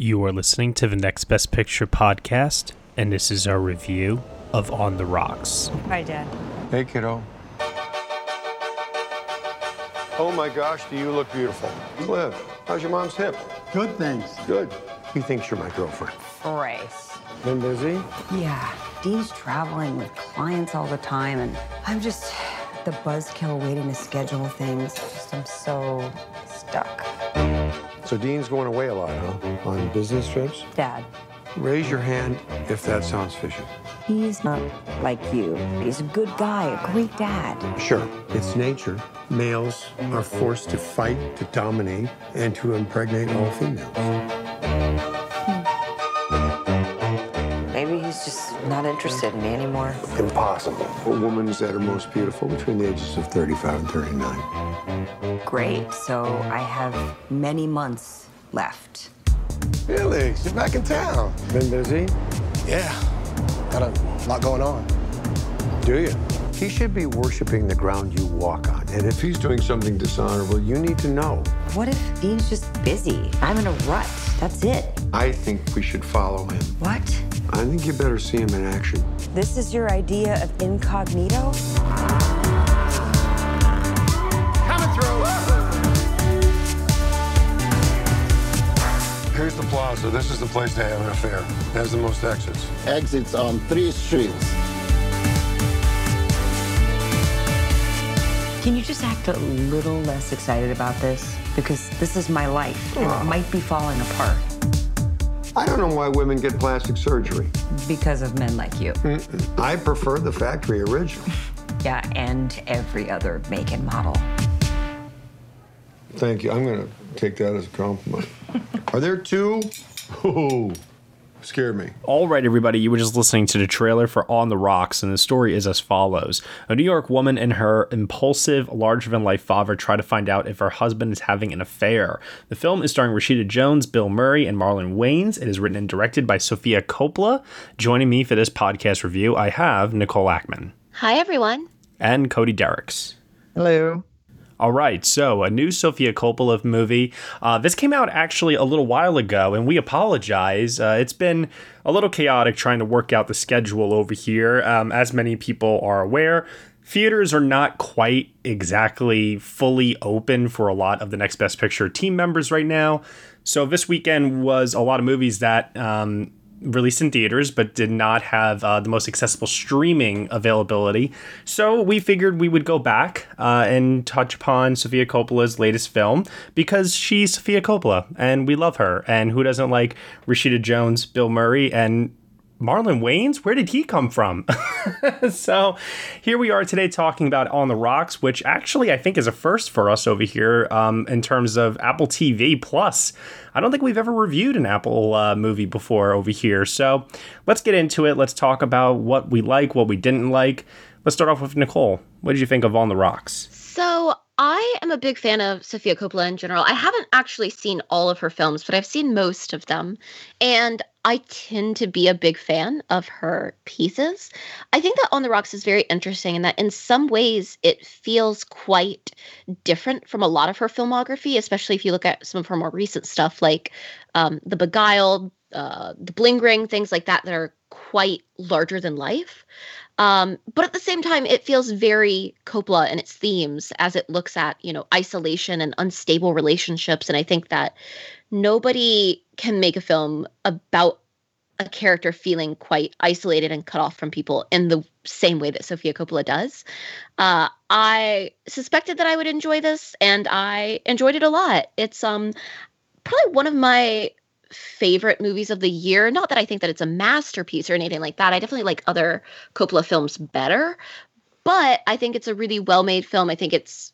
You are listening to the Next Best Picture podcast, and this is our review of On the Rocks. Hi, Dad. Hey, kiddo. Oh my gosh, do you look beautiful. Cliff, how's your mom's hip? Good, thanks. Good. He thinks you're my girlfriend. Grace. Been busy? Yeah. Dean's traveling with clients all the time, and I'm just the buzzkill waiting to schedule things. Just, I'm so stuck. So Dean's going away a lot, huh? On business trips? Dad, Raise your hand if that sounds fishy. he's not like you. He's a good guy, a great dad. Sure, it's nature. Males are forced to fight, to dominate, and to impregnate all females. Impossible. A woman's at her most beautiful between the ages of 35 and 39. Great. So I have many months left. Felix, you're back in town. Been busy? Yeah. Got a lot going on. Do you? He should be worshiping the ground you walk on. And if he's doing something dishonorable, you need to know. What if Dean's just busy? I'm in a rut. That's it. I think we should follow him. What? I think you better see him in action. This is your idea of incognito? Coming through. Here's the plaza. This is the place to have an affair. It has the most exits. Exits on three streets. Can you just act a little less excited about this? Because this is my life, and it might be falling apart I don't know why women get plastic surgery. because of men like you. I prefer the factory original. Yeah, and every other make and model. Thank you. I'm going to take that as a compliment. Are there two? Oh, scared me. All right, everybody, you were just listening to the trailer for On the Rocks, and the story is as follows A New York woman and her impulsive, larger than life father try to find out if her husband is having an affair. The film is starring Rashida Jones, Bill Murray, and Marlon Wayans. It is written and directed by Sofia Coppola. Joining me for this podcast review, I have Nicole Ackman Hi, everyone. and Cody Dericks. Hello. All right, so a new Sofia Coppola movie. Uh, this came out actually a little while ago, and we apologize. Uh, it's been a little chaotic trying to work out the schedule over here. Um, as many people are aware, theaters are not quite exactly fully open for a lot of the Next Best Picture team members right now. So this weekend was a lot of movies that um, released in theaters but did not have uh, the most accessible streaming availability. So we figured we would go back uh, and touch upon Sofia Coppola's latest film because she's Sofia Coppola and we love her. And who doesn't like Rashida Jones, Bill Murray, and Marlon Wayans? Where did he come from? so here we are today talking about On the Rocks, which actually I think is a first for us over here um, in terms of Apple TV Plus. I don't think we've ever reviewed an Apple uh, movie before over here. So let's get into it. Let's talk about what we like, what we didn't like. Let's start off with Nicole. What did you think of On the Rocks? So, I am a big fan of Sofia Coppola in general. I haven't actually seen all of her films, but I've seen most of them. And I tend to be a big fan of her pieces. I think that On the Rocks is very interesting in that, in some ways, it feels quite different from a lot of her filmography, especially if you look at some of her more recent stuff like um, The Beguiled, uh, The Bling Ring, things like that, that are quite larger than life. Um, but at the same time, it feels very Coppola in its themes as it looks at, you know, isolation and unstable relationships. And I think that nobody can make a film about a character feeling quite isolated and cut off from people in the same way that Sofia Coppola does. Uh, I suspected that I would enjoy this, and I enjoyed it a lot. It's um probably one of my favorite movies of the year. Not that I think that it's a masterpiece or anything like that. I definitely like other Coppola films better, but I think it's a really well made film. I think it's,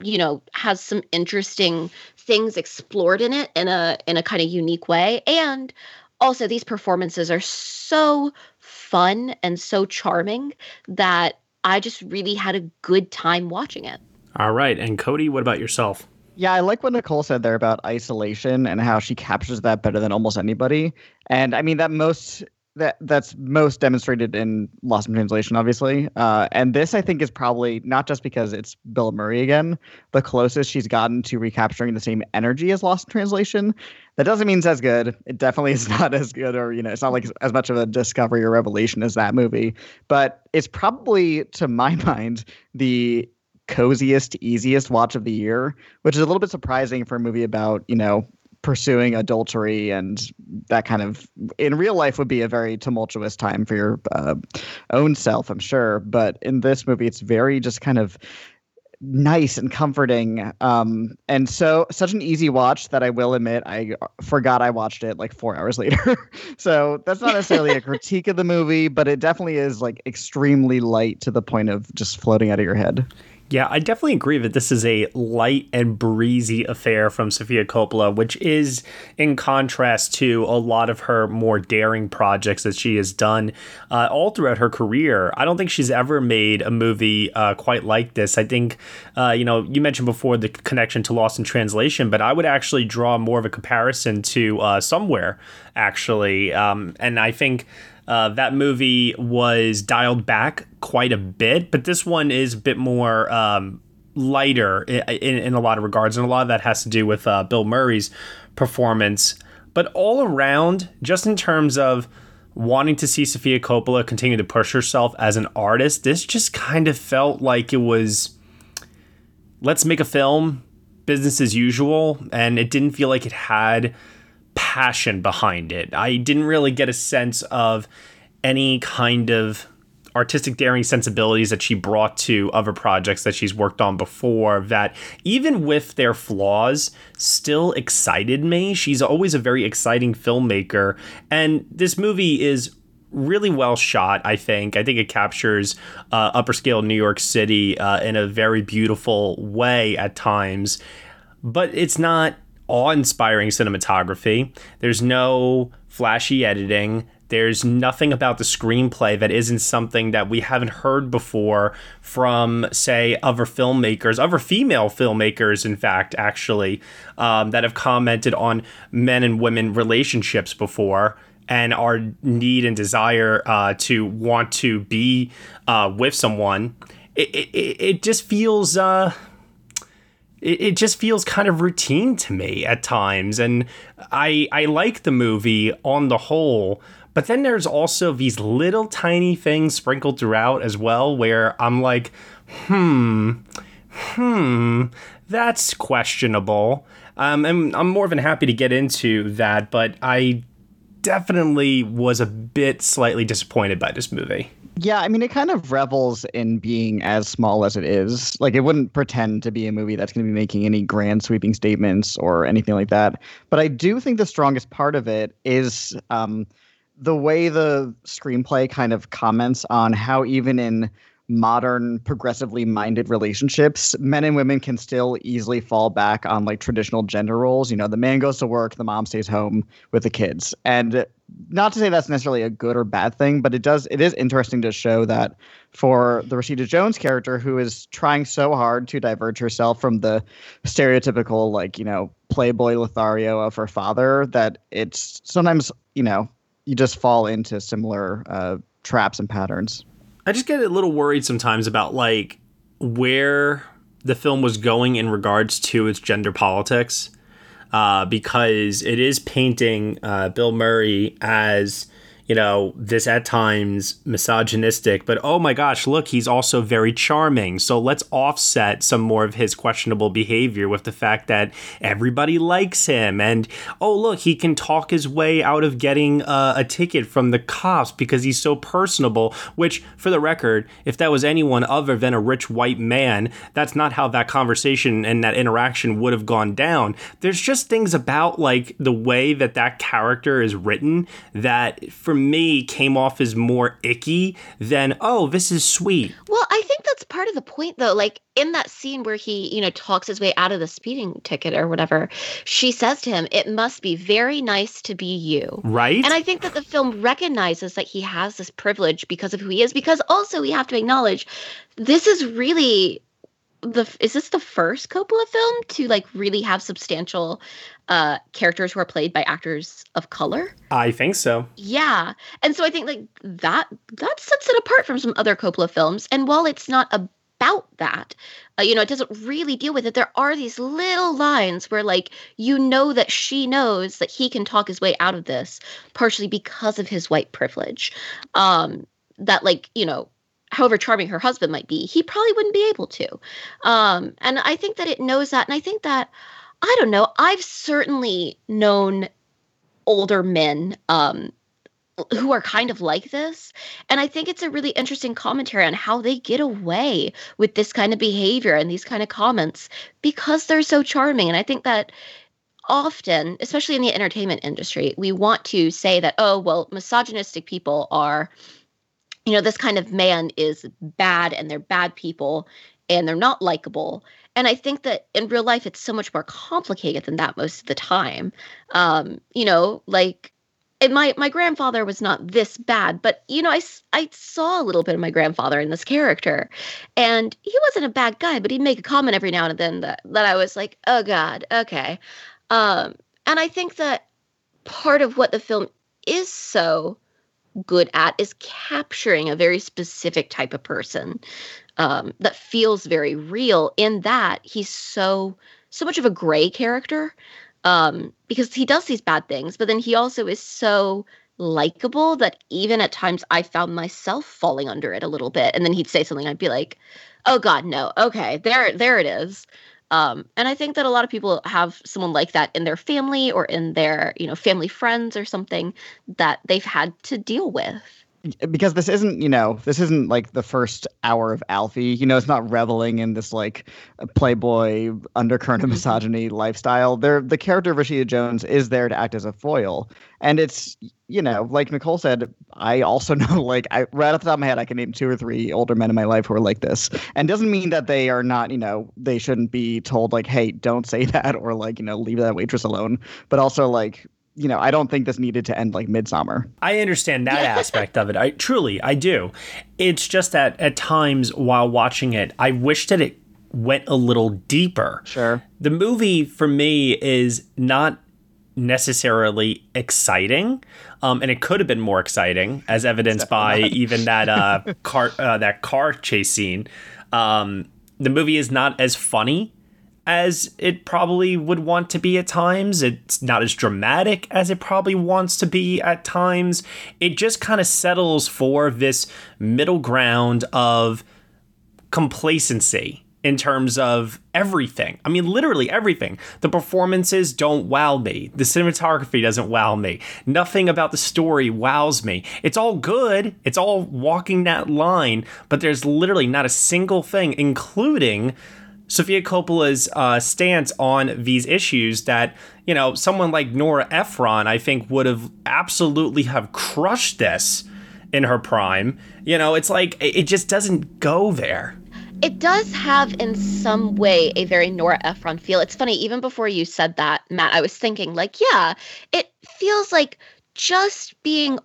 you know, has some interesting things explored in it in a in a kind of unique way and also these performances are so fun and so charming that I just really had a good time watching it. All right. And Cody, what about yourself? Yeah, I like what Nicole said there about isolation and how she captures that better than almost anybody. And I mean that most that that's most demonstrated in Lost in Translation, obviously. Uh, and this, I think, is probably not just because it's Bill Murray again, the closest she's gotten to recapturing the same energy as Lost in Translation. That doesn't mean it's as good. It definitely is not as good, or you know, it's not like as much of a discovery or revelation as that movie. But it's probably, to my mind, the coziest, easiest watch of the year, which is a little bit surprising for a movie about, you know, pursuing adultery and that kind of in real life would be a very tumultuous time for your uh, own self, I'm sure. But in this movie, it's very just kind of nice and comforting. Um, and so such an easy watch that I will admit I forgot I watched it like four hours later. so that's not necessarily a critique of the movie, but it definitely is like extremely light to the point of just floating out of your head. Yeah, I definitely agree that this is a light and breezy affair from Sofia Coppola, which is in contrast to a lot of her more daring projects that she has done uh, all throughout her career. I don't think she's ever made a movie uh, quite like this. I think, uh, you know, you mentioned before the connection to Lost in Translation, but I would actually draw more of a comparison to uh, Somewhere, actually. Um, and I think. Uh, that movie was dialed back quite a bit, but this one is a bit more um, lighter in, in, in, a lot of regards, and a lot of that has to do with uh, Bill Murray's performance. But all around, just in terms of wanting to see Sofia Coppola continue to push herself as an artist, this just kind of felt like it was let's make a film, business as usual, and it didn't feel like it had passion behind it. I didn't really get a sense of any kind of artistic daring sensibilities that she brought to other projects that she's worked on before that even with their flaws still excited me she's always a very exciting filmmaker and this movie is really well shot i think i think it captures uh, upper scale new york city uh, in a very beautiful way at times but it's not awe inspiring cinematography. There's no flashy editing. There's nothing about the screenplay that isn't something that we haven't heard before from, say, other filmmakers, other female filmmakers, in fact, actually, um, that have commented on men and women relationships before and our need and desire uh, to want to be uh, with someone. It, it, it just feels. Uh, it, it just feels kind of routine to me at times. And I I like the movie on the whole, but then there's also these little tiny things sprinkled throughout as well where I'm like, hmm, hmm, that's questionable. Um, and I'm more than happy to get into that, but I definitely was a bit slightly disappointed by this movie. Yeah, I mean, it kind of revels in being as small as it is. Like, it wouldn't pretend to be a movie that's going to be making any grand sweeping statements or anything like that. But I do think the strongest part of it is um, the way the screenplay kind of comments on how, even in modern progressively minded relationships men and women can still easily fall back on like traditional gender roles you know the man goes to work the mom stays home with the kids and not to say that's necessarily a good or bad thing but it does it is interesting to show that for the Rashida Jones character who is trying so hard to diverge herself from the stereotypical like you know playboy Lothario of her father that it's sometimes you know you just fall into similar uh, traps and patterns. I just get a little worried sometimes about like where the film was going in regards to its gender politics, uh, because it is painting uh, Bill Murray as you know, this at times misogynistic, but oh my gosh, look, he's also very charming. So let's offset some more of his questionable behavior with the fact that everybody likes him. And oh, look, he can talk his way out of getting uh, a ticket from the cops because he's so personable. Which, for the record, if that was anyone other than a rich white man, that's not how that conversation and that interaction would have gone down. There's just things about like the way that that character is written that for me came off as more icky than oh this is sweet. Well, I think that's part of the point though. Like in that scene where he, you know, talks his way out of the speeding ticket or whatever, she says to him, "It must be very nice to be you." Right? And I think that the film recognizes that he has this privilege because of who he is because also we have to acknowledge this is really the is this the first Coppola film to like really have substantial uh characters who are played by actors of color? I think so. Yeah. And so I think like that that sets it apart from some other Coppola films and while it's not about that, uh, you know, it doesn't really deal with it. There are these little lines where like you know that she knows that he can talk his way out of this partially because of his white privilege. Um that like, you know, however charming her husband might be, he probably wouldn't be able to. Um, and I think that it knows that. And I think that, I don't know, I've certainly known older men um, who are kind of like this. And I think it's a really interesting commentary on how they get away with this kind of behavior and these kind of comments because they're so charming. And I think that often, especially in the entertainment industry, we want to say that, oh, well, misogynistic people are you know, this kind of man is bad and they're bad people and they're not likable. And I think that in real life, it's so much more complicated than that most of the time. Um, you know, like and my my grandfather was not this bad, but you know, I I saw a little bit of my grandfather in this character, and he wasn't a bad guy, but he'd make a comment every now and then that that I was like, oh god, okay, um, and I think that part of what the film is so good at is capturing a very specific type of person um, that feels very real in that he's so so much of a gray character um, because he does these bad things but then he also is so likable that even at times i found myself falling under it a little bit and then he'd say something i'd be like oh god no. Okay there there it is um, and I think that a lot of people have someone like that in their family or in their, you know, family friends or something that they've had to deal with because this isn't you know this isn't like the first hour of alfie. You know it's not reveling in this like playboy undercurrent of mm-hmm. misogyny lifestyle. There the character of rashida jones is there to act as a foil. And it's you know like nicole said i also know like i right off the top of my head i can name two or three older men in my life who are like this. And doesn't mean that they are not you know they shouldn't be told like hey don't say that or like you know leave that waitress alone. But also like you know, I don't think this needed to end like midsummer. I understand that aspect of it. I truly, I do. It's just that at times while watching it, I wish that it went a little deeper. Sure. The movie for me is not necessarily exciting, um, and it could have been more exciting, as evidenced by not. even that uh, car uh, that car chase scene. Um, the movie is not as funny as it probably would want to be at times. It's not as dramatic as it probably wants to be at times. It just kind of settles for this middle ground of complacency in terms of everything. I mean, literally everything. The performances don't wow me. The cinematography doesn't wow me. Nothing about the story wows me. It's all good. It's all walking that line, but there's literally not a single thing, including Sofia Coppola's uh, stance on these issues that you know someone like Nora Ephron I think would have absolutely have crushed this in her prime. You know, it's like it just doesn't go there. It does have in some way a very Nora Ephron feel. It's funny even before you said that, Matt, I was thinking like, yeah, it feels like just being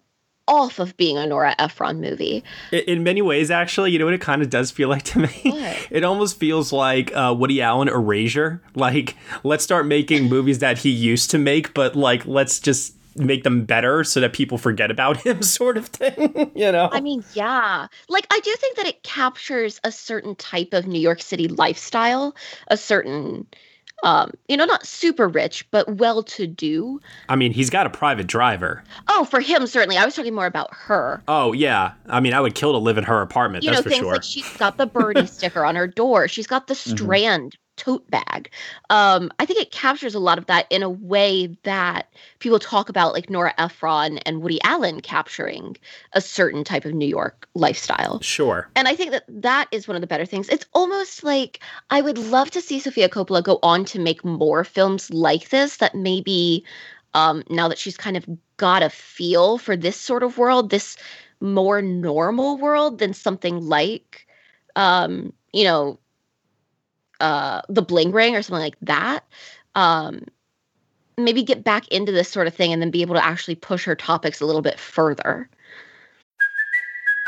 off of being a Nora Ephron movie. In many ways, actually, you know what it kind of does feel like to me? What? It almost feels like uh, Woody Allen erasure. Like, let's start making movies that he used to make, but like, let's just make them better so that people forget about him sort of thing you know i mean yeah like i do think that it captures a certain type of new york city lifestyle a certain um, you know, not super rich, but well to do. I mean, he's got a private driver. Oh, for him, certainly. I was talking more about her. Oh, yeah. I mean, I would kill to live in her apartment. You that's know, for things sure. like she's got the birdie sticker on her door. She's got the mm-hmm. strand tote bag. Um, I think it captures a lot of that in a way that people talk about, like Nora Ephron and Woody Allen capturing a certain type of New York lifestyle. Sure. And I think that that is one of the better things. It's almost like I would love to see Sofia Coppola go on to make more films like this that maybe um, now that she's kind of got a feel for this sort of world, this more normal world than something like, um, you know, uh, the Bling Ring or something like that. Um, maybe get back into this sort of thing and then be able to actually push her topics a little bit further.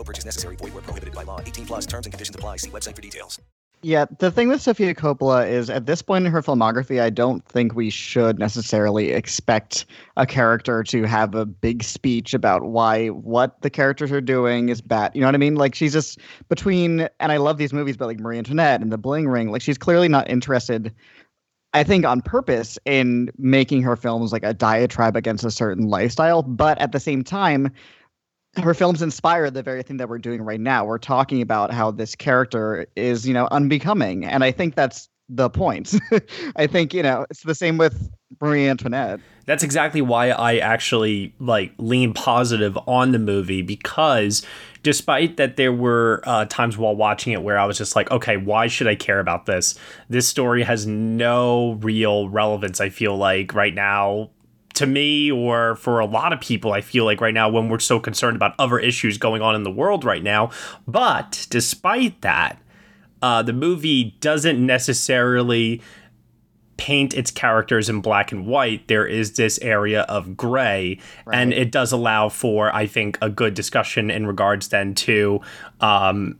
No purchase necessary. Void where prohibited by law. 18 plus terms and conditions apply. See website for details. Yeah, the thing with Sofia Coppola is at this point in her filmography, I don't think we should necessarily expect a character to have a big speech about why what the characters are doing is bad. You know what I mean? Like she's just between, and I love these movies, but like Marie Antoinette and The Bling Ring, like she's clearly not interested. I think on purpose in making her films like a diatribe against a certain lifestyle, but at the same time, her films inspire the very thing that we're doing right now. We're talking about how this character is, you know, unbecoming. And I think that's the point. I think, you know, it's the same with Marie Antoinette. That's exactly why I actually like lean positive on the movie because despite that there were uh, times while watching it where I was just like, okay, why should I care about this? This story has no real relevance, I feel like, right now to me or for a lot of people, I feel like right now when we're so concerned about other issues going on in the world right now. But despite that, uh, the movie doesn't necessarily paint its characters in black and white. There is this area of gray, right. and it does allow for, I think, a good discussion in regards then to. Um,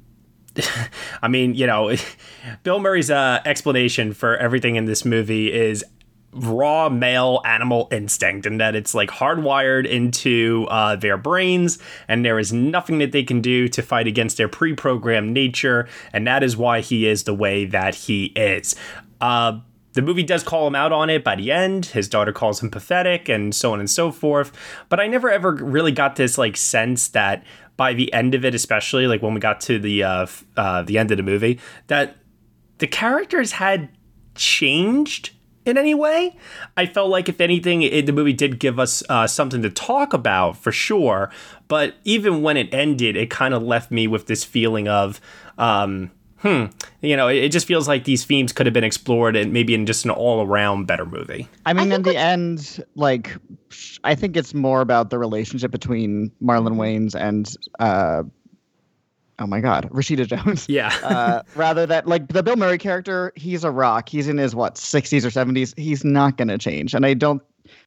I mean, you know, Bill Murray's uh, explanation for everything in this movie is raw male animal instinct and that it's like hardwired into uh, their brains and there is nothing that they can do to fight against their pre-programmed nature and that is why he is the way that he is. Uh, the movie does call him out on it by the end. His daughter calls him pathetic and so on and so forth. But i never ever really got this like sense that by the end of it especially like when we got to the uh, uh the end of the movie that the characters had changed in any way. I felt like, if anything, it, the movie did give us uh, something to talk about for sure. But even when it ended, it kind of left me with this feeling of, um, hmm, you know, it, it, just feels like these themes could have been explored and maybe in just an all around better movie. I mean, I in the end, like, I think it's more about the relationship between Marlon Wayans and uh, oh my god, Rashida Jones. Yeah. uh, rather that like the Bill Murray character, he's a rock. He's in his what 60s or 70s. He's not going to change, and I don't.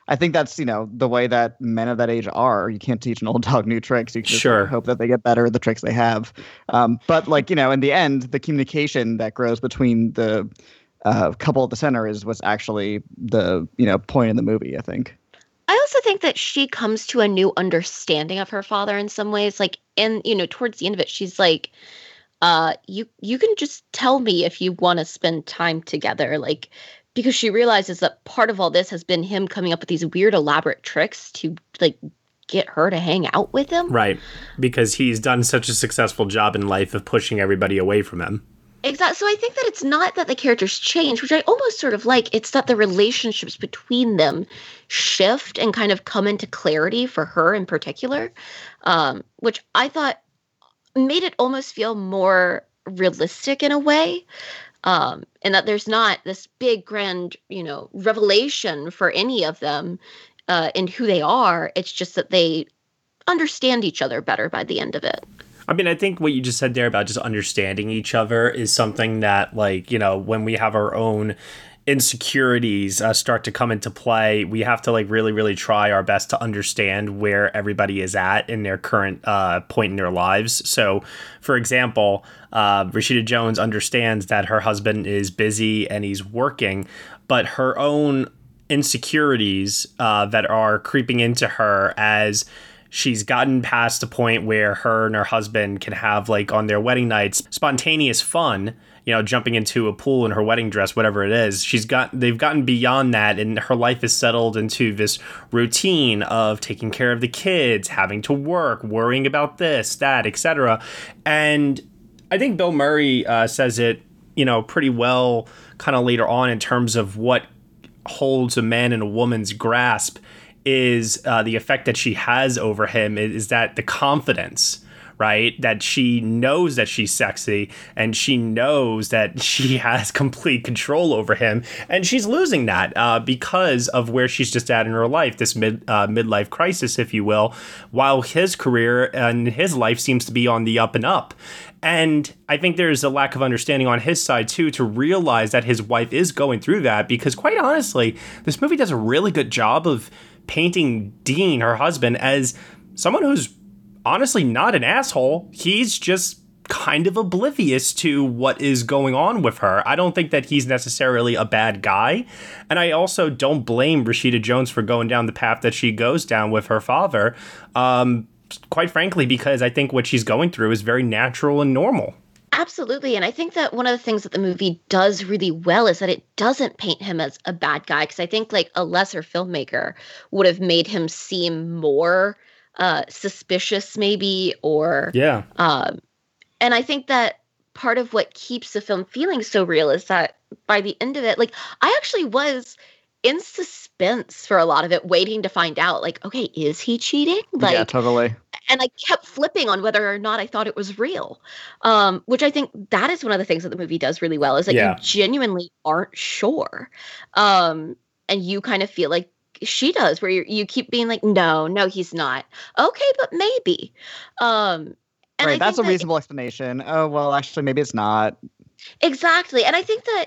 I think that's you know the way that men of that age are. You can't teach an old dog new tricks. You can sure. hope that they get better at the tricks they have. Um, but like you know, in the end, the communication that grows between the uh, couple at the center is what's actually the you know point in the movie. I think. I also think that she comes to a new understanding of her father in some ways. Like, and you know, towards the end of it, she's like, uh, you you can just tell me if you want to spend time together. Like, because she realizes that part of all this has been him coming up with these weird, elaborate tricks to like get her to hang out with him. Right. Because he's done such a successful job in life of pushing everybody away from him. Exactly. So I think that it's not that the characters change, which I almost sort of like. It's that the relationships between them shift and kind of come into clarity for her in particular, um, which I thought made it almost feel more realistic in a way. Um, and that there's not this big grand, you know, revelation for any of them uh, in who they are. It's just that they understand each other better by the end of it. I mean, I think what you just said there about just understanding each other is something that, like, you know, when we have our own insecurities uh, start to come into play, we have to like really, really try our best to understand where everybody is at in their current uh, point in their lives. So, for example, uh, Rashida Jones understands that her husband is busy and he's working, but her own insecurities uh, that are creeping into her as she's gotten past a point where her and her husband can have like on their wedding nights spontaneous fun you know, jumping into a pool in her wedding dress, whatever it is. She's got they've gotten beyond that and her life is settled into this routine of taking care of the kids, having to work, worrying about this, that, etc. And I think Bill Murray uh, says it, you know, pretty well kind of later on in terms of what holds a man and a woman's grasp is uh, the effect that she has over him is, is that the confidence right? That she knows that she's sexy and she knows that she has complete control over him, and she's losing that uh, because of where she's just at in her life, this mid uh, midlife crisis, if you will. While his career and his life seems to be on the up and up. And I think there's a lack of understanding on his side too to realize that his wife is going through that because, quite honestly, this movie does a really good job of painting Dean, her husband, as someone who's honestly not an asshole. He's just kind of oblivious to what is going on with her. I don't think that he's necessarily a bad guy. And I also don't blame Rashida Jones for going down the path that she goes down with her father. Um, quite frankly, because I think what she's going through is very natural and normal. Absolutely. And I think that one of the things that the movie does really well is that it doesn't paint him as a bad guy. Because I think like a lesser filmmaker would have made him seem more uh, suspicious, maybe, or yeah. Um, and I think that part of what keeps the film feeling so real is that by the end of it, like I actually was in suspense for a lot of it, waiting to find out, like, okay, is he cheating? Like, yeah, totally. And I kept flipping on whether or not I thought it was real, um, which I think that is one of the things that the movie does really well is that Yeah. you genuinely aren't sure, um, and you kind of feel like she does, where you you keep being like, no, no, he's not. Okay, but maybe. Um, and I right, that's a that- reasonable explanation. Oh well, actually, maybe it's not. Exactly. And I think that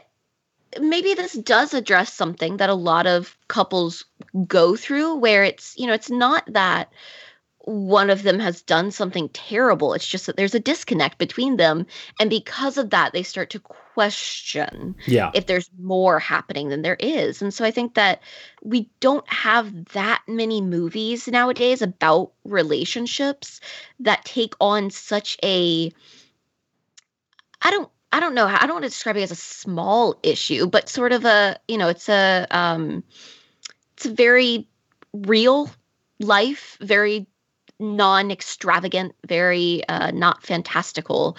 maybe this does address something that a lot of couples go through where it's, you know, it's not that one of them has done something terrible. It's just that there's a disconnect between them. And because of that, they start to question Yeah. if there's more happening than there is. And so I think that we don't have that many movies nowadays about relationships that take on such a I don't I don't know I don't want to describe it as a small issue, but sort of a you know it's a um it's a very real life, very non-extravagant, very uh, not fantastical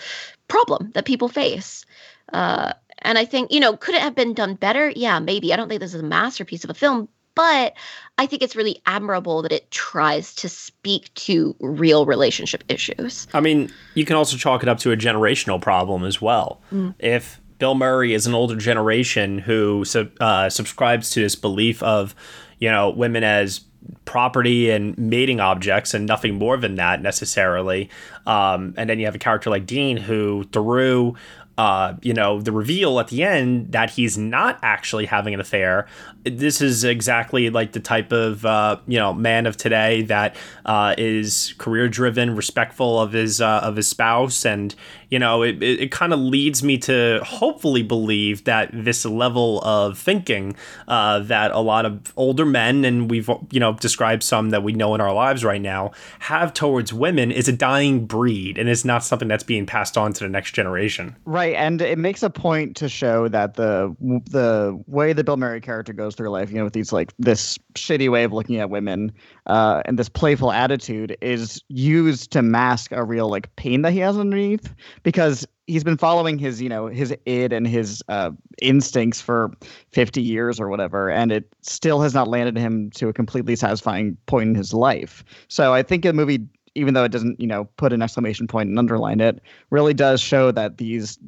problem that people face. Uh, and I think you know could it have been done better? Yeah, maybe. I don't think this is a masterpiece of a film, but I think it's really admirable that it tries to speak to real relationship issues. I mean, you can also chalk it up to a generational problem as well. Mm. If Bill Murray is an older generation who uh, subscribes to this belief of, you know, women as property and mating objects and nothing more than that necessarily, um, and then you have a character like Dean who, through uh, you know, the reveal at the end that he's not actually having an affair. This is exactly like the type of uh, you know man of today that uh, is career driven, respectful of his uh, of his spouse, and you know it, it, it kind of leads me to hopefully believe that this level of thinking uh, that a lot of older men and we've you know described some that we know in our lives right now have towards women is a dying breed and it's not something that's being passed on to the next generation. Right, and it makes a point to show that the the way the Bill Murray character goes through life, you know, with these like this shitty way of looking at women, uh, and this playful attitude is used to mask a real like pain that he has underneath because he's been following his you know his id and his uh, instincts for 50 years or whatever and it still has not landed him to a completely satisfying point in his life. So i think the movie even though it doesn't you know put an exclamation point and underline it really does show that these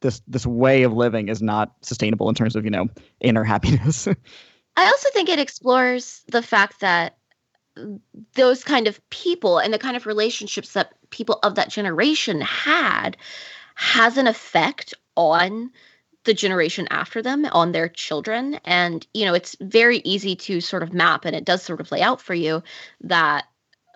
this this way of living is not sustainable in terms of you know inner happiness. I also think it explores the fact that those kind of people and the kind of relationships that people of that generation had has an effect on the generation after them on their children. And you know it's very easy to sort of map and it does sort of lay out for you that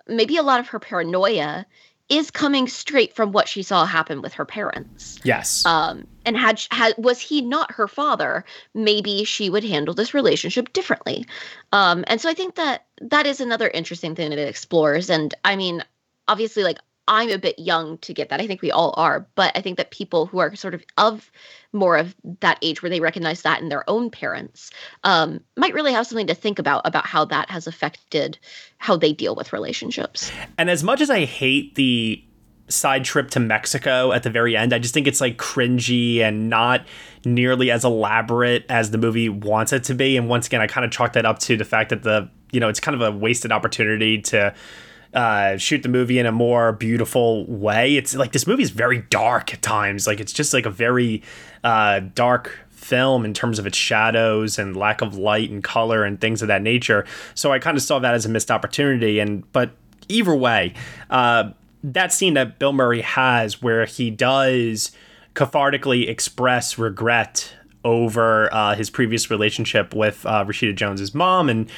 maybe a lot of her paranoia is coming straight from what she saw happen with her parents. Yes. um and had had was he not her father maybe she would handle this relationship differently. Um and so i think that that is another interesting thing that it explores. And i mean obviously like i'm a bit young to get that i think we all are but i think that people who are sort of of more of that age where they recognize that in their own parents um might really have something to think about about how that has affected how they deal with relationships And as much as I hate the side trip to Mexico at the very end, I just think it's like cringy and not nearly as elaborate as the movie wants it to be. And once again, I kind of chalk that up to the fact that the, you know, it's kind of a wasted opportunity to uh, shoot the movie in a more beautiful way. It's like this movie is very dark at times. Like it's just like a very uh, dark film in terms of its shadows and lack of light and color and things of that nature. So I kind of saw that as a missed opportunity. And but either way, uh, that scene that Bill Murray has where he does cathartically express regret over uh, his previous relationship with uh, Rashida Jones's mom and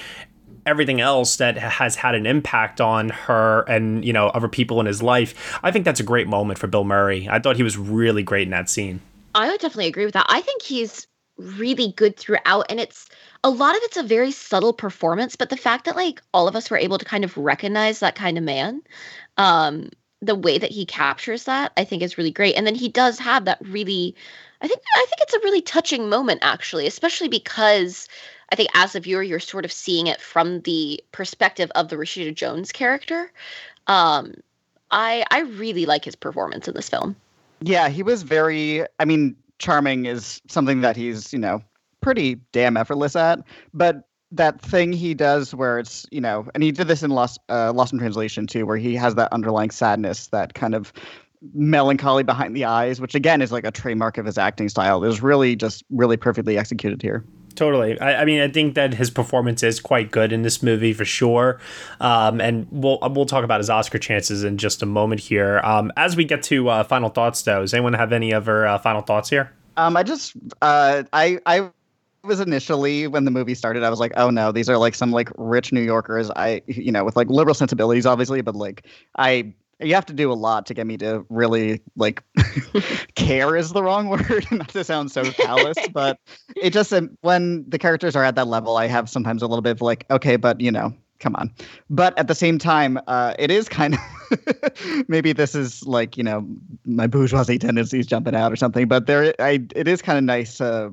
everything else that has had an impact on her and you know other people in his life. I think that's a great moment for Bill Murray. I thought he was really great in that scene. I would definitely agree with that. I think he's really good throughout and it's a lot of it's a very subtle performance, but the fact that like all of us were able to kind of recognize that kind of man, um the way that he captures that, I think is really great. And then he does have that really I think I think it's a really touching moment actually, especially because I think as a viewer you're sort of seeing it from the perspective of the Rashida Jones character. Um I I really like his performance in this film. Yeah, he was very. I mean, charming is something that he's you know pretty damn effortless at. But that thing he does where it's you know, and he did this in Lost uh, Lost in Translation too, where he has that underlying sadness, that kind of melancholy behind the eyes, which again is like a trademark of his acting style. Was really just really perfectly executed here. Totally. I, I mean, I think that his performance is quite good in this movie for sure. Um, and we'll we'll talk about his Oscar chances in just a moment here. Um, as we get to uh, final thoughts, though, does anyone have any other uh, final thoughts here? Um, I just uh, I I was initially when the movie started, I was like, oh no, these are like some like rich New Yorkers. I you know with like liberal sensibilities, obviously, but like I you have to do a lot to get me to really like care is the wrong word not to sound so callous but it just um, when the characters are at that level i have sometimes a little bit of like okay but you know come on. But at the same time uh, it is kind of maybe this is like you know my bourgeoisie tendencies jumping out or something but there i it is kind of nice uh,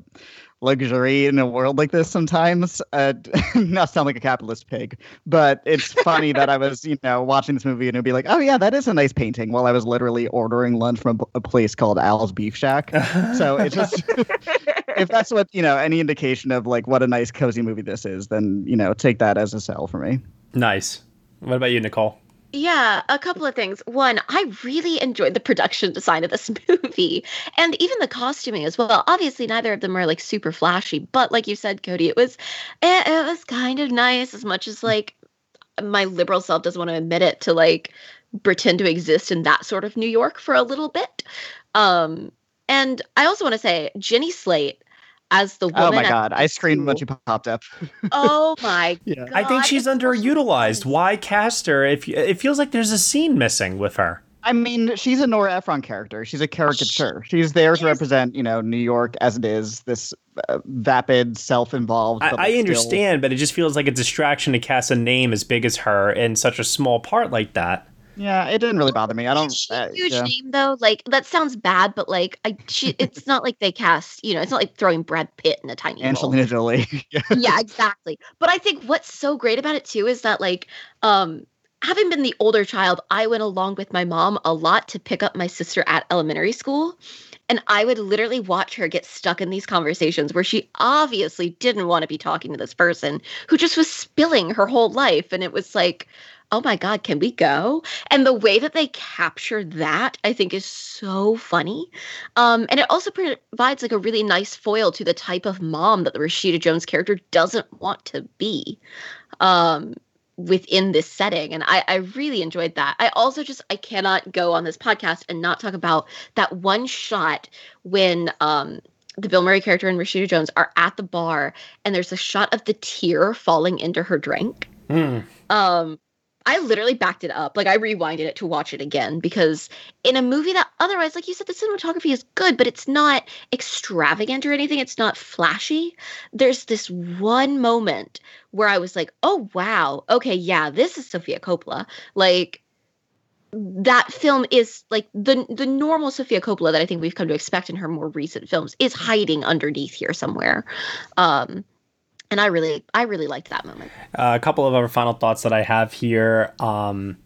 luxury in a world like this sometimes. Uh, not sound like a capitalist pig, but it's funny that I was, you know, watching this movie and it'd be like, oh yeah, that is a nice painting, while I was literally ordering lunch from a place called Al's Beef Shack. so it's just, if that's what you know, any indication of like what a nice cozy movie this is, then you know, take that as a sell for me. Nice. What about you, Nicole? Yeah, a couple of things. One, I really enjoyed the production design of this movie and even the costuming as well. Obviously, neither of them are like super flashy, but like you said, Cody, it was it, it was kind of nice as much as like my liberal self doesn't want to admit it to like pretend to exist in that sort of New York for a little bit. Um and I also want to say Jenny Slate as the woman Oh my god, I screamed when she popped up. Oh my Yeah. I think she's underutilized. Why cast her? If it feels like there's a scene missing with her. I mean, she's a Nora Ephron character. She's a caricature. She's there to represent, you know, New York as it is. This uh, vapid, self-involved. I, I like, still- understand, but it just feels like a distraction to cast a name as big as her in such a small part like that. Yeah, it didn't really bother me. I don't. Uh, huge yeah. name though. Like that sounds bad, but like I, she, it's not like they cast. You know, it's not like throwing Brad Pitt in a tiny role. Angelina Jolie. Yeah. yeah, exactly. But I think what's so great about it too is that like, um, having been the older child, I went along with my mom a lot to pick up my sister at elementary school. And I would literally watch her get stuck in these conversations where she obviously didn't want to be talking to this person who just was spilling her whole life. And it was like, oh my God, can we go? And the way that they capture that, I think, is so funny. Um, and it also provides like a really nice foil to the type of mom that the Rashida Jones character doesn't want to be. Um, within this setting and I, I really enjoyed that i also just i cannot go on this podcast and not talk about that one shot when um the Bill Murray character and Rashida Jones are at the bar, and there's a shot of the tear falling into her drink. Hmm. Um, I literally backed it up. Like I rewinded it to watch it again because in a movie that otherwise, like you said, the cinematography is good, but it's not extravagant or anything. It's not flashy. There's this one moment where I was like, oh wow, okay, yeah, this is Sofia Coppola. Like that film is like the the normal Sofia Coppola that I think we've come to expect in her more recent films is hiding underneath here somewhere. Um and I really I really liked that moment. Uh, a couple of other final thoughts that I have here. Um,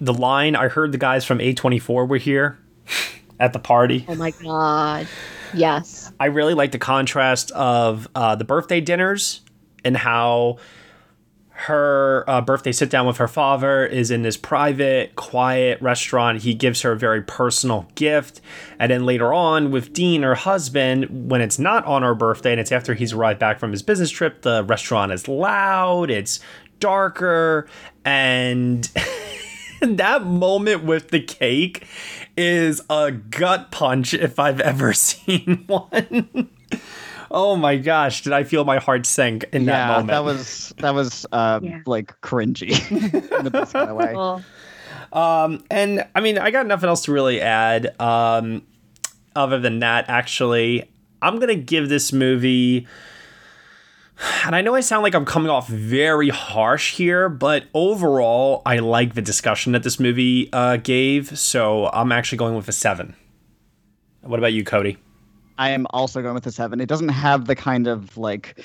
the line I heard the guys from A24 were here at the party. Oh my god. Yes. I really like the contrast of uh, the birthday dinners and how her uh, birthday sit down with her father is in this private, quiet restaurant. He gives her a very personal gift. And then later on, with Dean, her husband, when it's not on her birthday and it's after he's arrived back from his business trip, the restaurant is loud, it's darker, and. that moment with the cake is a gut punch if I've ever seen one. Oh my gosh, did I feel my heart sink in yeah, that moment? that was that was uh, like cringy in the best kind of way. Um, and I mean, I got nothing else to really add. Um, other than that, actually, I'm gonna give this movie. And I know I sound like I'm coming off very harsh here, but overall, I like the discussion that this movie uh, gave. So I'm actually going with a seven. What about you, Cody? I am also going with a seven. It doesn't have the kind of like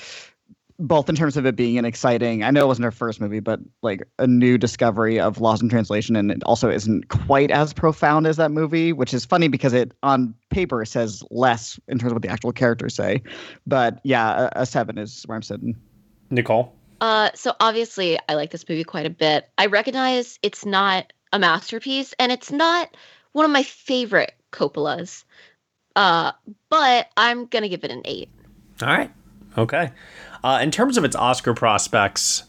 both in terms of it being an exciting i know it wasn't her first movie but like a new discovery of lost in translation and it also isn't quite as profound as that movie which is funny because it on paper says less in terms of what the actual characters say but yeah a, a seven is where i'm sitting nicole Uh, so obviously, I like this movie quite a bit. I recognize it's not a masterpiece, and it's not one of my favorite Coppolas. Uh, but I'm gonna give it an eight. All right. Okay. Uh, in terms of its Oscar prospects,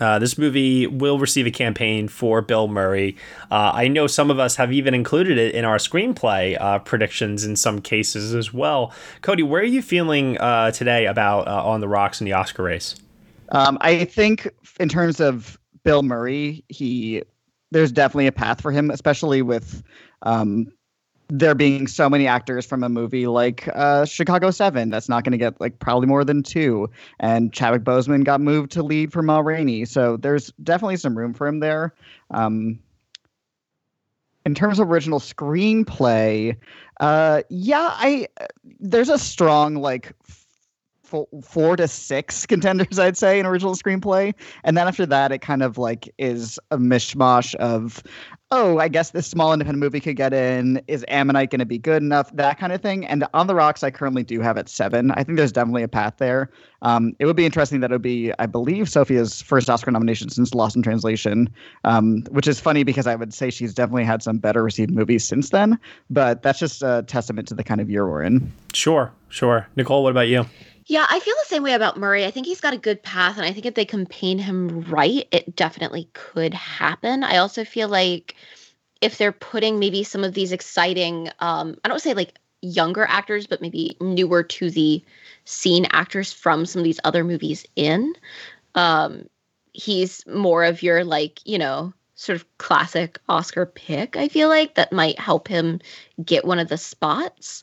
uh, this movie will receive a campaign for Bill Murray. Uh, I know some of us have even included it in our screenplay uh, predictions in some cases as well. Cody, where are you feeling uh, today about uh, On the Rocks in the Oscar race? Um, I think in terms of Bill Murray, he there's definitely a path for him, especially with um, there being so many actors from a movie like uh, Chicago Seven that's not going to get like probably more than two, and Chadwick Boseman got moved to lead for Ma Rainey, so there's definitely some room for him there. Um, in terms of original screenplay, uh, yeah, I there's a strong like four, four to six contenders, I'd say, in original screenplay. And then after that, it kind of like is a mishmash of, oh, I guess this small independent movie could get in. Is Ammonite going to be good enough? That kind of thing. And On the Rocks, I currently do have at seven. I think there's definitely a path there. Um, it would be interesting that it would be, I believe, Sofia's first Oscar nomination since Lost in Translation, um, which is funny because I would say she's definitely had some better received movies since then. But that's just a testament to the kind of year we're in. Sure, sure. Nicole, what about you? Yeah, I feel the same way about Murray. I think he's got a good path, and I think if they campaign him right, it definitely could happen. I also feel like if they're putting maybe some of these exciting, um, I don't say like younger actors, but maybe newer to the scene actors from some of these other movies in, um, he's more of your like, you know, sort of classic Oscar pick, I feel like, that might help him get one of the spots.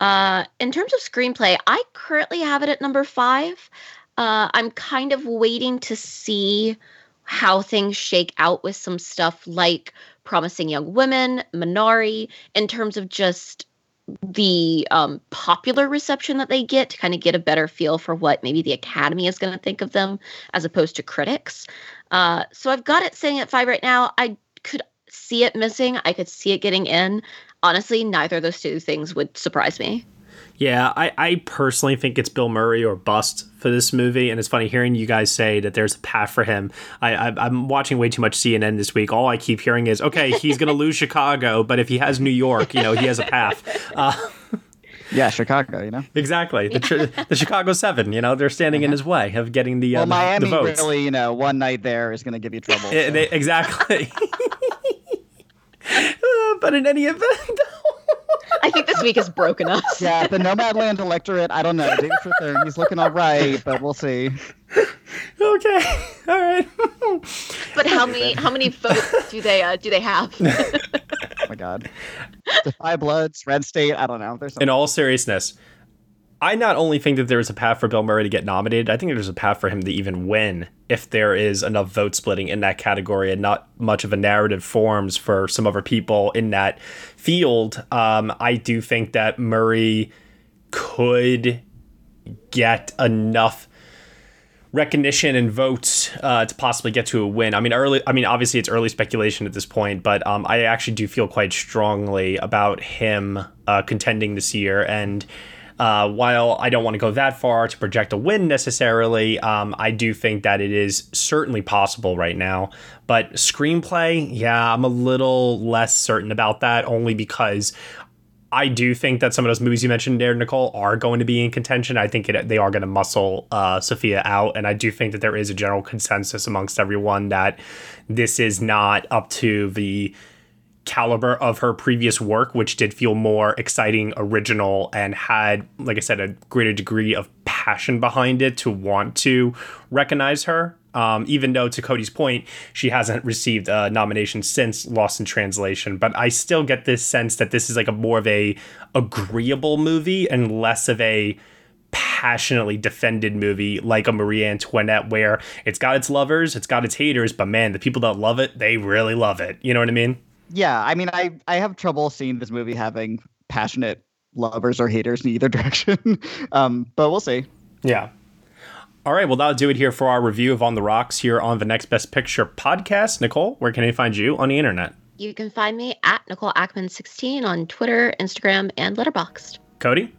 Uh, in terms of screenplay, I currently have it at number five. Uh, I'm kind of waiting to see how things shake out with some stuff like Promising Young Women, Minari, in terms of just the um, popular reception that they get to kind of get a better feel for what maybe the Academy is going to think of them as opposed to critics. Uh, so I've got it sitting at five right now. I could see it missing. I could see it getting in. Honestly, neither of those two things would surprise me. Yeah, I, I personally think it's Bill Murray or bust for this movie, and it's funny hearing you guys say that there's a path for him. I, I am watching way too much CNN this week. All I keep hearing is, okay, he's gonna lose Chicago, but if he has New York, you know, he has a path. Uh, yeah, Chicago, you know. Exactly. The, the Chicago Seven, you know, they're standing in his way of getting the, uh, well, Miami the votes. really, you know, one night there is going to give you trouble. Eh, they- exactly. Uh, but in any event, I think this week has broken us. Yeah, the Nomadland electorate. I don't know. David Strathairn, he's looking all right, but we'll see. Okay, all right. But how many how many votes do they uh, do they have? Oh my god. Defy Bloods, Red State. I don't know. There's some... In all seriousness, I not only think that there's a path for Bill Murray to get nominated, I think there's a path for him to even win if there is enough vote splitting in that category and not much of a narrative forms for some other people in that field. Um, I do think that Murray could get enough recognition and votes uh, to possibly get to a win. I mean, early. I mean, obviously it's early speculation at this point, but um, I actually do feel quite strongly about him uh, contending this year. And uh, while I don't want to go that far to project a win necessarily, um, I do think that it is certainly possible right now. But screenplay, yeah, I'm a little less certain about that, only because I do think that some of those movies you mentioned there, Nicole, are going to be in contention. I think it, they are going to muscle uh, Sofia out, and I do think that there is a general consensus amongst everyone that this is not up to the caliber of her previous work, which did feel more exciting, original, and had, like I said, a greater degree of passion behind it to want to recognize her. Um, even though, to Cody's point, she hasn't received a nomination since Lost in Translation, but I still get this sense that this is like a more of a agreeable movie and less of a passionately defended movie like a Marie Antoinette, where it's got its lovers, it's got its haters, but man, the people that love it, they really love it. You know what I mean? Yeah, I mean, I I have trouble seeing this movie having passionate lovers or haters in either direction. um, but we'll see. Yeah. All right, well, that'll do it here for our review of On the Rocks here on the Next Best Picture podcast. Nicole, where can I find you on the internet? You can find me at Nicole Ackman16 on Twitter, Instagram, and Letterboxd. Cody?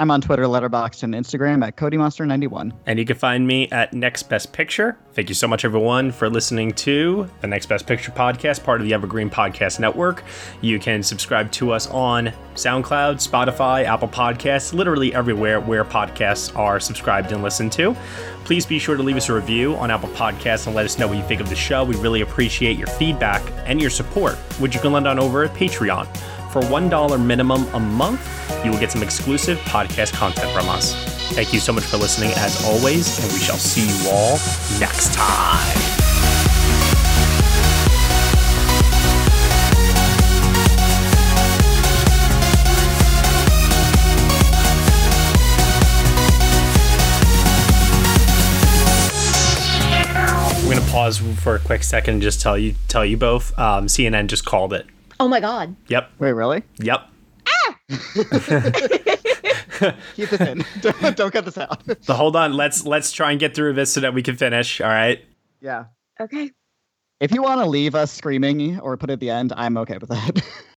I'm on Twitter, Letterboxd, and Instagram at CodyMonster91. And you can find me at Next Best Picture. Thank you so much, everyone, for listening to the Next Best Picture podcast, part of the Evergreen Podcast Network. You can subscribe to us on SoundCloud, Spotify, Apple Podcasts, literally everywhere where podcasts are subscribed and listened to. Please be sure to leave us a review on Apple Podcasts and let us know what you think of the show. We really appreciate your feedback and your support, which you can lend on over at Patreon. For $1 minimum a month, you will get some exclusive podcast content from us. Thank you so much for listening as always, and we shall see you all next time. We're gonna pause for a quick second and just tell you tell you both. Um, CNN just called it. Oh my god. Yep. Wait, really? Yep. Ah! Keep this in. don't, don't cut this out. So hold on. Let's let's try and get through this so that we can finish. All right. Yeah. Okay. If you want to leave us screaming or put it at the end, I'm okay with that.